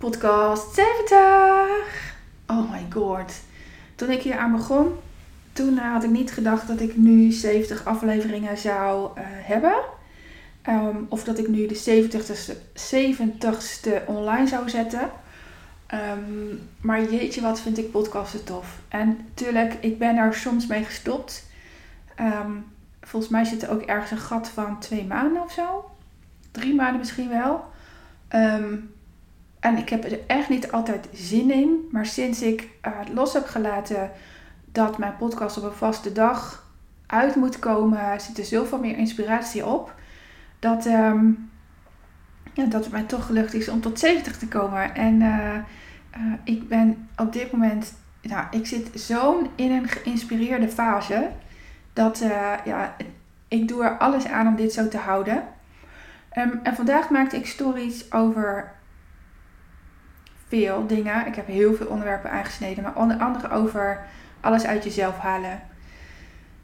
Podcast 70! Oh my god. Toen ik hier aan begon, toen eh, had ik niet gedacht dat ik nu 70 afleveringen zou uh, hebben. Um, of dat ik nu de 70ste, 70ste online zou zetten. Um, maar jeetje, wat vind ik podcasten tof. En tuurlijk, ik ben er soms mee gestopt. Um, volgens mij zit er ook ergens een gat van twee maanden of zo. Drie maanden misschien wel. Um, en ik heb er echt niet altijd zin in. Maar sinds ik uh, los heb gelaten dat mijn podcast op een vaste dag uit moet komen, zit er zoveel meer inspiratie op. Dat, um, ja, dat het mij toch gelukt is om tot 70 te komen. En uh, uh, ik ben op dit moment, ik zit zo in een geïnspireerde fase. Dat ja, ik doe er alles aan om dit zo te houden. Um, en vandaag maakte ik stories over veel dingen. Ik heb heel veel onderwerpen aangesneden, maar onder andere over alles uit jezelf halen.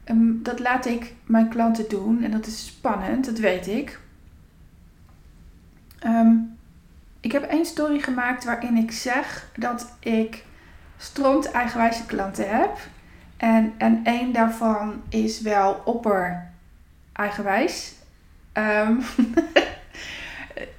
Um, dat laat ik mijn klanten doen en dat is spannend, dat weet ik. Um, ik heb één story gemaakt waarin ik zeg dat ik stront eigenwijze klanten heb. En, en één daarvan is wel opper eigenwijs. Um,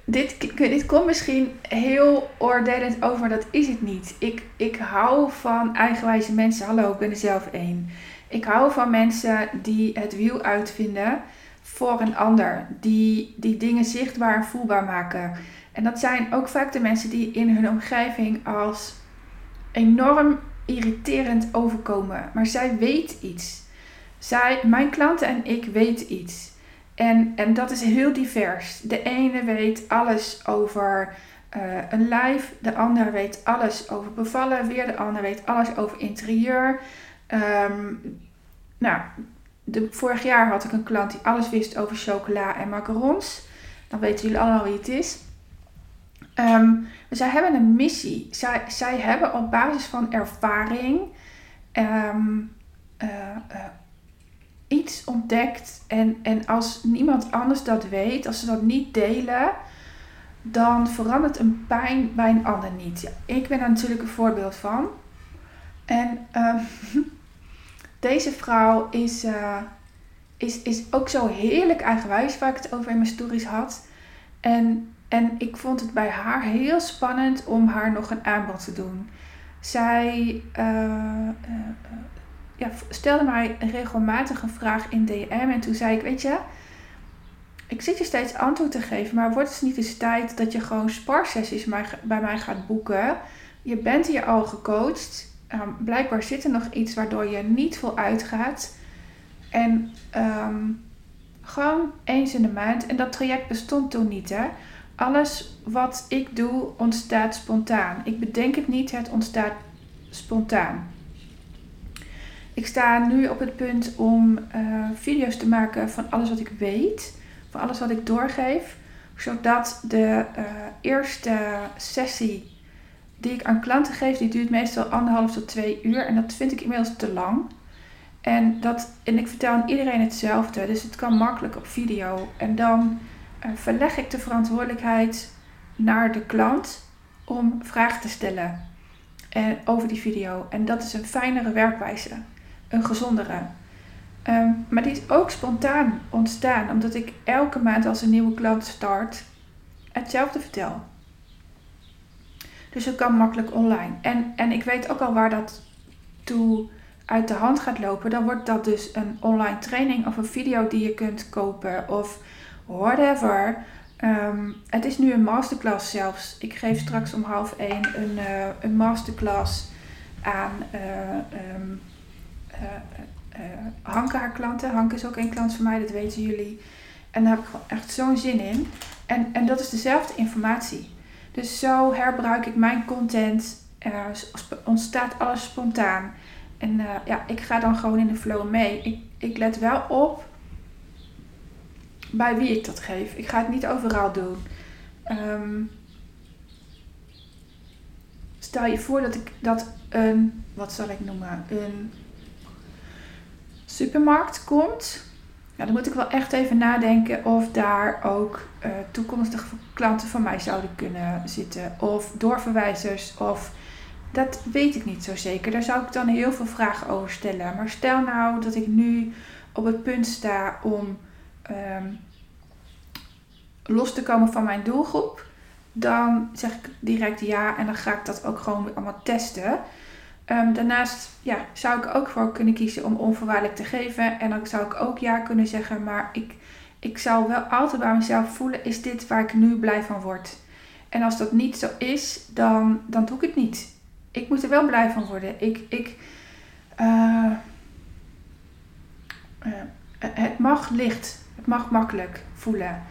dit, dit komt misschien heel oordelend over, maar dat is het niet. Ik, ik hou van eigenwijze mensen. Hallo, ik ben er zelf één. Ik hou van mensen die het wiel uitvinden voor een ander. Die, die dingen zichtbaar en voelbaar maken. En dat zijn ook vaak de mensen die in hun omgeving als enorm irriterend overkomen. Maar zij weet iets. Zij, mijn klanten en ik weten iets. En, en dat is heel divers. De ene weet alles over uh, een lijf, de ander weet alles over bevallen, weer de ander weet alles over interieur. Um, nou, de, vorig jaar had ik een klant die alles wist over chocola en macarons. Dan weten jullie allemaal wie het is. Um, zij hebben een missie. Zij, zij hebben op basis van ervaring um, iets ontdekt en, en als niemand anders dat weet, als ze dat niet delen, dan verandert een pijn bij een ander niet. Ja, ik ben daar natuurlijk een voorbeeld van. En uh, deze vrouw is, uh, is, is ook zo heerlijk eigenwijs, waar ik het over in mijn stories had. En, en ik vond het bij haar heel spannend om haar nog een aanbod te doen. Zij uh, ja, stelde mij regelmatig een vraag in DM. En toen zei ik, weet je, ik zit je steeds antwoord te geven. Maar wordt het niet eens tijd dat je gewoon sparsessies bij mij gaat boeken? Je bent hier al gecoacht. Um, blijkbaar zit er nog iets waardoor je niet vol uitgaat. En um, gewoon eens in de maand. En dat traject bestond toen niet, hè. Alles wat ik doe ontstaat spontaan. Ik bedenk het niet, het ontstaat spontaan. Ik sta nu op het punt om uh, video's te maken van alles wat ik weet, van alles wat ik doorgeef, zodat de uh, eerste sessie die ik aan klanten geef, die duurt meestal anderhalf tot twee uur en dat vind ik inmiddels te lang. En, dat, en ik vertel aan iedereen hetzelfde, dus het kan makkelijk op video. En dan uh, verleg ik de verantwoordelijkheid naar de klant om vragen te stellen en, over die video. En dat is een fijnere werkwijze een gezondere. Um, maar die is ook spontaan ontstaan, omdat ik elke maand als een nieuwe klant start, hetzelfde vertel. Dus het kan makkelijk online. En, en ik weet ook al waar dat toe uit de hand gaat lopen. Dan wordt dat dus een online training of een video die je kunt kopen of whatever. Um, het is nu een masterclass zelfs. Ik geef straks om half één een, uh, een masterclass aan um, uh, Hanke haar klanten. Hanke is ook een klant van mij, dat weten jullie. En daar heb ik gewoon echt zo'n zin in. En, en dat is dezelfde informatie. Dus zo herbruik ik mijn content. Uh, ontstaat alles spontaan. En ja, ik ga dan gewoon in de flow mee. Ik, ik let wel op bij wie ik dat geef. Ik ga het niet overal doen. Um, stel je voor dat ik dat een, wat zal ik noemen, een supermarkt komt dan moet ik wel echt even nadenken of daar ook uh, toekomstige klanten van mij zouden kunnen zitten. Of doorverwijzers. Of dat weet ik niet zo zeker. Daar zou ik dan heel veel vragen over stellen. Maar stel nou dat ik nu op het punt sta om ehm, los te komen van mijn doelgroep. Dan zeg ik direct ja en dan ga ik dat ook gewoon allemaal testen. Ehm, daarnaast ja, zou ik ook voor kunnen kiezen om onvoorwaardelijk te geven. En dan zou ik ook ja kunnen zeggen. Maar ik, ik zou wel altijd bij mezelf voelen: is dit waar ik nu blij van word? En als dat niet zo is, dan, dan doe ik het niet. Ik moet er wel blij van worden. Ik, ik, uh, uh, het mag licht. Het mag makkelijk voelen.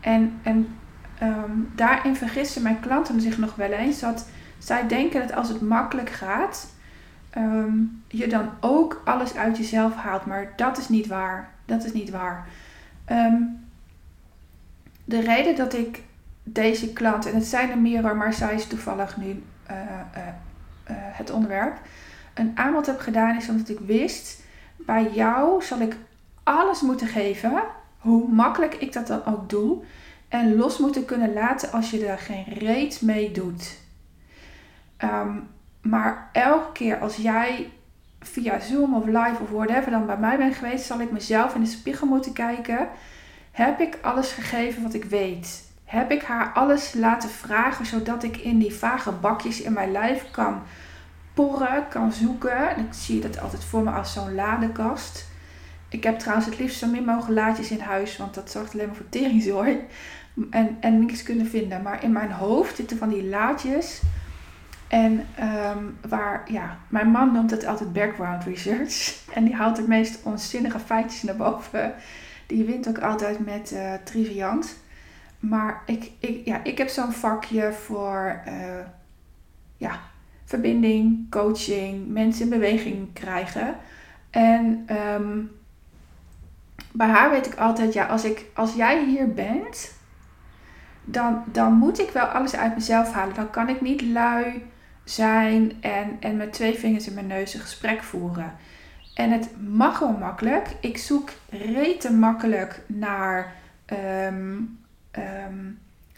En, en um, daarin vergissen mijn klanten zich nog wel eens dat zij denken dat als het makkelijk gaat, Ehm, je dan ook alles uit jezelf haalt. Maar dat is niet waar. Dat is niet waar. Ehm, de reden dat ik deze klant, en het zijn er meer maar zij is toevallig nu uh, het onderwerp, een aanbod heb gedaan, is omdat ik wist, bij jou zal ik alles moeten geven, hoe makkelijk ik dat dan ook doe, en los moeten kunnen laten als je er geen reet mee doet. Um, maar elke keer als jij via Zoom of live of whatever dan bij mij bent geweest, zal ik mezelf in de spiegel moeten kijken. Heb ik alles gegeven wat ik weet? Heb ik haar alles laten vragen zodat ik in die vage bakjes in mijn lijf kan porren, kan zoeken? En ik zie dat altijd voor me als zo'n ladekast. Ik heb trouwens het liefst zo min mogelijk laadjes in huis, want dat zorgt alleen maar voor teringzooi. En, en niks kunnen vinden. Maar in mijn hoofd zitten van die laadjes en ehm, waar, ja, mijn man noemt het altijd background research. En die haalt de meest onzinnige feitjes naar boven. Die wint ook altijd met uh, triviant. Maar ik, ik, ja, ik heb zo'n vakje voor uh, ja, verbinding, coaching, mensen in beweging krijgen. En um, bij haar weet ik altijd, ja, als, ik, als jij hier bent, dan, dan moet ik wel alles uit mezelf halen. Dan kan ik niet lui zijn en, en met twee vingers in mijn neus een gesprek voeren. En het mag wel makkelijk. Ik zoek rete makkelijk naar, ehm, ehm,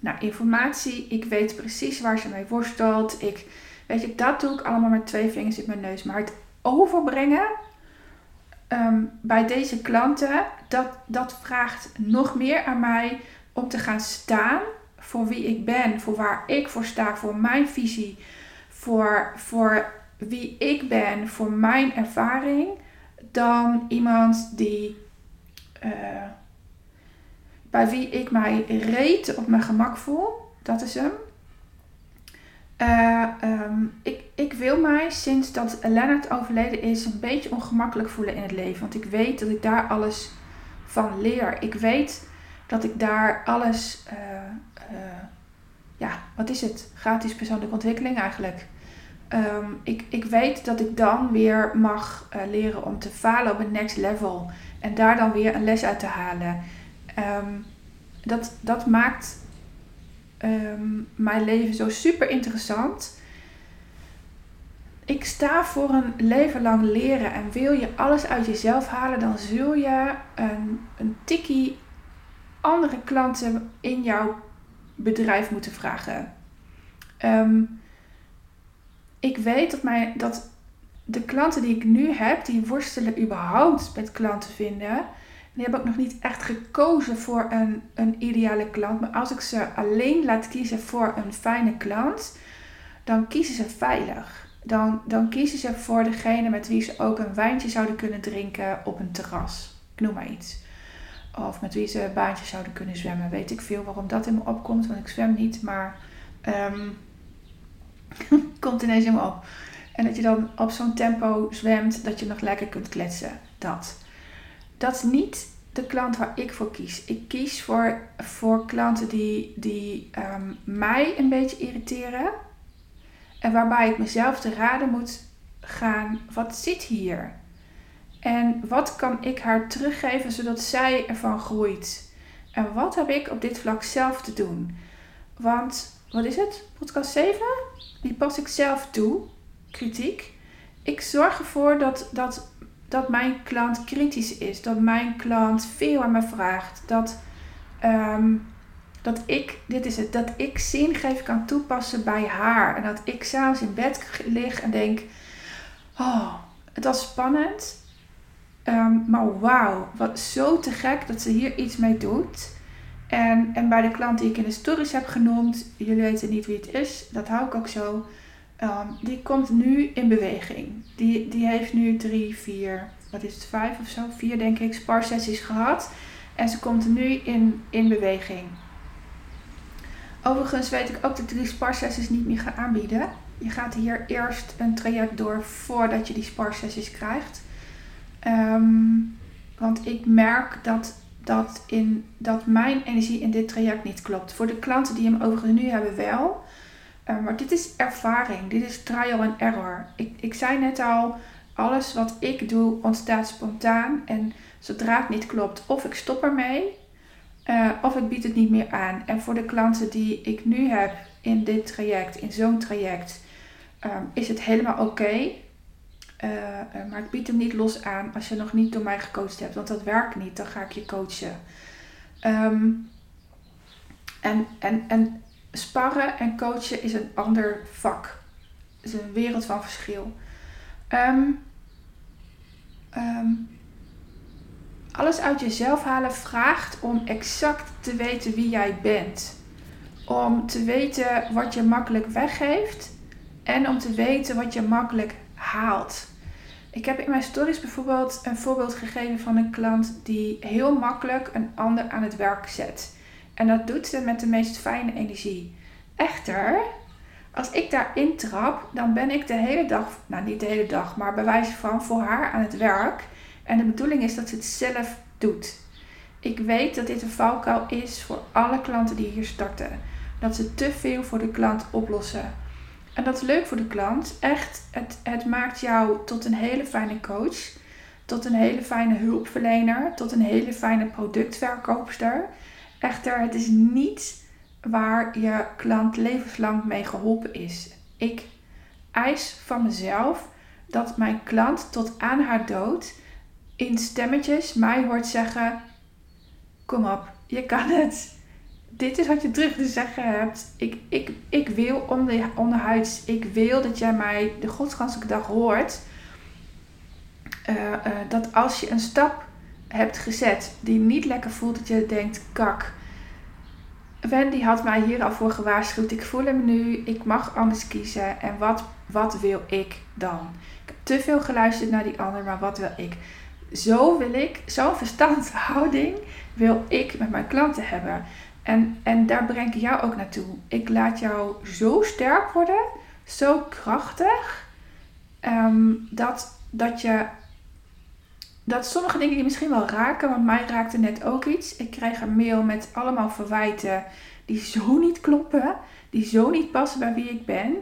naar informatie. Ik weet precies waar ze mee worstelt. Ik, weet je, dat doe ik allemaal met twee vingers in mijn neus. Maar het overbrengen ehm, bij deze klanten, dat, dat vraagt nog meer aan mij om te gaan staan voor wie ik ben, voor waar ik voor sta, voor mijn visie voor, voor wie ik ben, voor mijn ervaring, dan iemand die uh, bij wie ik mij reet op mijn gemak voel. Dat is hem. Uh, um, ik, ik wil mij sinds dat Leonard overleden is een beetje ongemakkelijk voelen in het leven. Want ik weet dat ik daar alles van leer. Ik weet dat ik daar alles uh, ja, wat is het? Gratis persoonlijke ontwikkeling eigenlijk. Ehm, ik, ik weet dat ik dan weer mag uh, leren om te falen op het next level. En daar dan weer een les uit te halen. Um, dat, dat maakt um, mijn leven zo super interessant. Ik sta voor een leven lang leren. En wil je alles uit jezelf halen, dan zul je een, een tikkie andere klanten in jouw bedrijf moeten vragen. Um, ik weet dat, mijn, dat de klanten die ik nu heb, die worstelen überhaupt met klanten vinden. Die hebben ook nog niet echt gekozen voor een, een ideale klant. Maar als ik ze alleen laat kiezen voor een fijne klant, dan kiezen ze veilig. Dan, dan kiezen ze voor degene met wie ze ook een wijntje zouden kunnen drinken op een terras. Ik noem maar iets. Of met wie ze een baantje zouden kunnen zwemmen. Weet ik veel waarom dat in me opkomt, want ik zwem niet. Maar um, komt ineens helemaal op. En dat je dan op zo'n tempo zwemt dat je nog lekker kunt kletsen. Dat. Dat is niet de klant waar ik voor kies. Ik kies voor, voor klanten die, die um, mij een beetje irriteren. En waarbij ik mezelf te raden moet gaan. Wat zit hier? En wat kan ik haar teruggeven zodat zij ervan groeit? En wat heb ik op dit vlak zelf te doen? Want, wat is het? Podcast 7? die pas ik zelf toe, kritiek. Ik zorg ervoor dat, dat dat mijn klant kritisch is, dat mijn klant veel aan me vraagt, dat, ehm, dat ik, dit is het, dat ik zingeving kan toepassen bij haar. En dat ik s'avonds in bed lig en denk, oh, het was spannend, maar wauw, wat zo te gek dat ze hier iets mee doet. En, en bij de klant die ik in de stories heb genoemd, jullie weten niet wie het is, dat hou ik ook zo. Um, die komt nu in beweging. Die, die heeft nu drie, vier, wat is het, vijf of zo, vier denk ik, sparsessies gehad. En ze komt nu in, in beweging. Overigens weet ik ook dat ik die sparsessies niet meer ga aanbieden. Je gaat hier eerst een traject door voordat je die sparsessies krijgt. Um, want ik merk dat dat, in, dat mijn energie in dit traject niet klopt. Voor de klanten die hem overigens nu hebben wel. Uh, maar dit is ervaring. Dit is trial and error. Ik, ik zei net al, alles wat ik doe ontstaat spontaan. En zodra het niet klopt, of ik stop ermee, uh, of ik bied het niet meer aan. En voor de klanten die ik nu heb in dit traject, in zo'n traject, um, is het helemaal oké. Uh, maar ik bied hem niet los aan als je nog niet door mij gecoacht hebt. Want dat werkt niet. Dan ga ik je coachen. Um, en, en, en sparren en coachen is een ander vak. Het is een wereld van verschil. Um, alles uit jezelf halen vraagt om exact te weten wie jij bent. Om te weten wat je makkelijk weggeeft. En om te weten wat je makkelijk haalt. Ik heb in mijn stories bijvoorbeeld een voorbeeld gegeven van een klant die heel makkelijk een ander aan het werk zet. En dat doet ze met de meest fijne energie. Echter, als ik daarin trap, dan ben ik de hele dag, nou niet de hele dag, maar bij wijze van voor haar aan het werk. En de bedoeling is dat ze het zelf doet. Ik weet dat dit een valkuil is voor alle klanten die hier starten. Dat ze te veel voor de klant oplossen. En dat is leuk voor de klant. Echt, het, het maakt jou tot een hele fijne coach. Tot een hele fijne hulpverlener. Tot een hele fijne productverkoopster. Echter, het is niet waar je klant levenslang mee geholpen is. Ik eis van mezelf dat mijn klant tot aan haar dood in stemmetjes mij hoort zeggen: Kom op, je kan het dit is wat je terug te zeggen hebt. Ik, ik, ik wil onder, onderhuids, ik wil dat jij mij de godsganselijke dag hoort. Uh, uh, dat als je een stap hebt gezet die niet lekker voelt, dat je denkt, kak. Wendy had mij hier al voor gewaarschuwd. Ik voel hem nu, ik mag anders kiezen. En wat, wat wil ik dan? Ik heb te veel geluisterd naar die ander, maar wat wil ik? Zo wil ik, zo'n verstandhouding wil ik met mijn klanten hebben. En, en daar breng ik jou ook naartoe. Ik laat jou zo sterk worden, zo krachtig, ehm, dat, dat je. Dat sommige dingen die misschien wel raken, want mij raakte net ook iets. Ik kreeg een mail met allemaal verwijten die zo niet kloppen, die zo niet passen bij wie ik ben.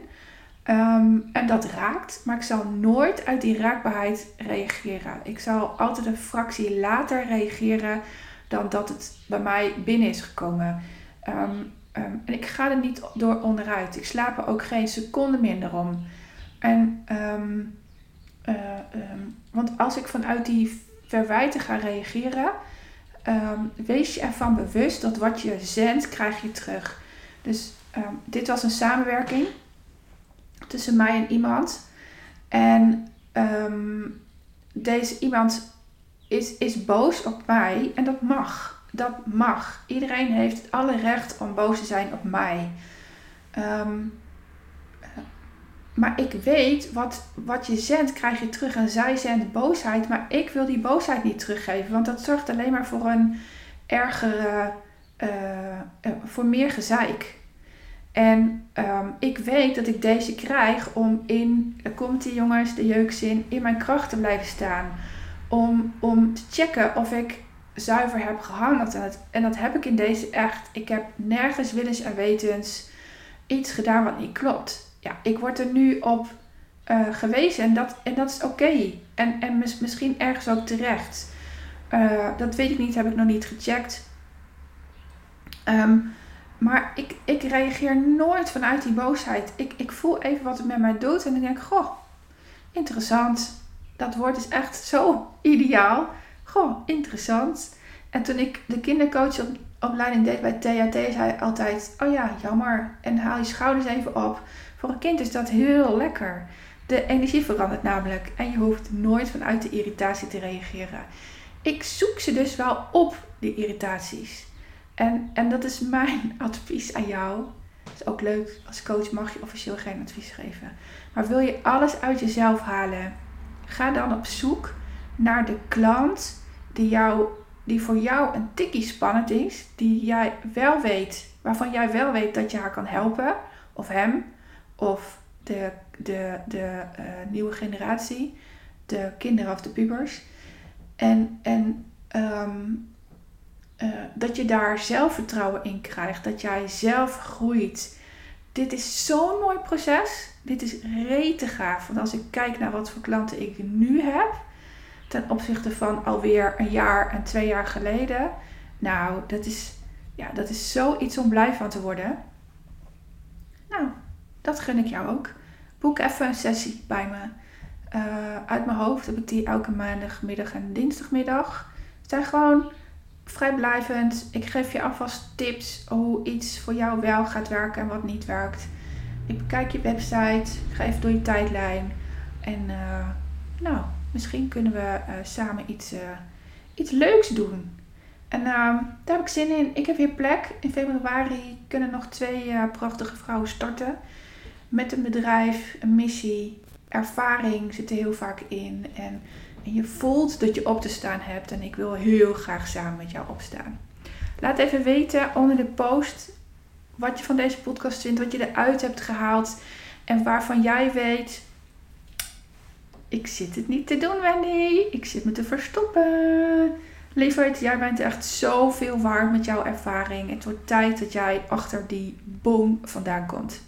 Ehm, en dat raakt, maar ik zal nooit uit die raakbaarheid reageren. Ik zal altijd een fractie later reageren dan dat het bij mij binnen is gekomen. Ehm, ehm, en ik ga er niet door onderuit. Ik slaap er ook geen seconde minder om. En, ehm, eh, want als ik vanuit die verwijten ga reageren, wees je ervan bewust dat wat je zendt, krijg je terug. Dus dit was een samenwerking tussen mij en iemand. En deze iemand is, is boos op mij en dat mag. Dat mag. Iedereen heeft alle recht om boos te zijn op mij. Ehm, maar ik weet, wat, wat je zendt, krijg je terug. En zij zendt boosheid, maar ik wil die boosheid niet teruggeven. Want dat zorgt alleen maar voor een ergere, uh, voor meer gezeik. En um, ik weet dat ik deze krijg om in, er komt die jongens, de jeukzin, in mijn kracht te blijven staan om, om te checken of ik zuiver heb gehandeld. En dat, en dat heb ik in deze echt. Ik heb nergens willens en wetens iets gedaan wat niet klopt. Ja, ik word er nu op uh, gewezen en dat, en dat is oké. En, en mis, misschien ergens ook terecht. Uh, dat weet ik niet, heb ik nog niet gecheckt. Um, maar ik, ik reageer nooit vanuit die boosheid. Ik, ik voel even wat het met mij doet en dan denk ik, goh, interessant dat woord is echt zo ideaal. Goh, interessant. En toen ik de kindercoachopleiding deed bij THT, zei hij altijd: Oh ja, jammer. En haal je schouders even op. Voor een kind is dat heel lekker. De energie verandert namelijk en je hoeft nooit vanuit de irritatie te reageren. Ik zoek ze dus wel op, die irritaties. En, en dat is mijn advies aan jou. Dat is ook leuk. Als coach mag je officieel geen advies geven. Maar wil je alles uit jezelf halen? Ga dan op zoek naar de klant die, jou, die voor jou een tikkie spannend is. Die jij wel weet, waarvan jij wel weet dat je haar kan helpen. Of hem. Of de, de, de uh, nieuwe generatie. De kinderen of de pubers. En, en um, uh, dat je daar zelfvertrouwen in krijgt. Dat jij zelf groeit. Dit is zo'n mooi proces. Dit is rete gaaf. Want als ik kijk naar wat voor klanten ik nu heb. Ten opzichte van alweer een jaar en twee jaar geleden. Nou, dat is, ja, dat is zoiets om blij van te worden. Nou, dat gun ik jou ook. Boek even een sessie bij me. Uh, uit mijn hoofd heb ik die elke maandagmiddag en dinsdagmiddag. Het zijn gewoon vrijblijvend. Ik geef je alvast tips hoe iets voor jou wel gaat werken en wat niet werkt. Ik bekijk je website, ga even door je tijdlijn. En uh, nou, misschien kunnen we uh, samen iets, uh, iets leuks doen. En daar heb ik zin in. Ik heb weer plek. In februari kunnen nog twee prachtige vrouwen starten. Met een bedrijf, een missie, ervaring zit er heel vaak in. En en je voelt dat je op te staan hebt. En ik wil heel graag samen met jou opstaan. Laat even weten onder de post wat je van deze podcast vindt. Wat je eruit hebt gehaald. En waarvan jij weet. Ik zit het niet te doen, Wendy. Ik zit me te verstoppen. Lieverd, jij bent echt zoveel waard met jouw ervaring. Het wordt tijd dat jij achter die boom vandaan komt.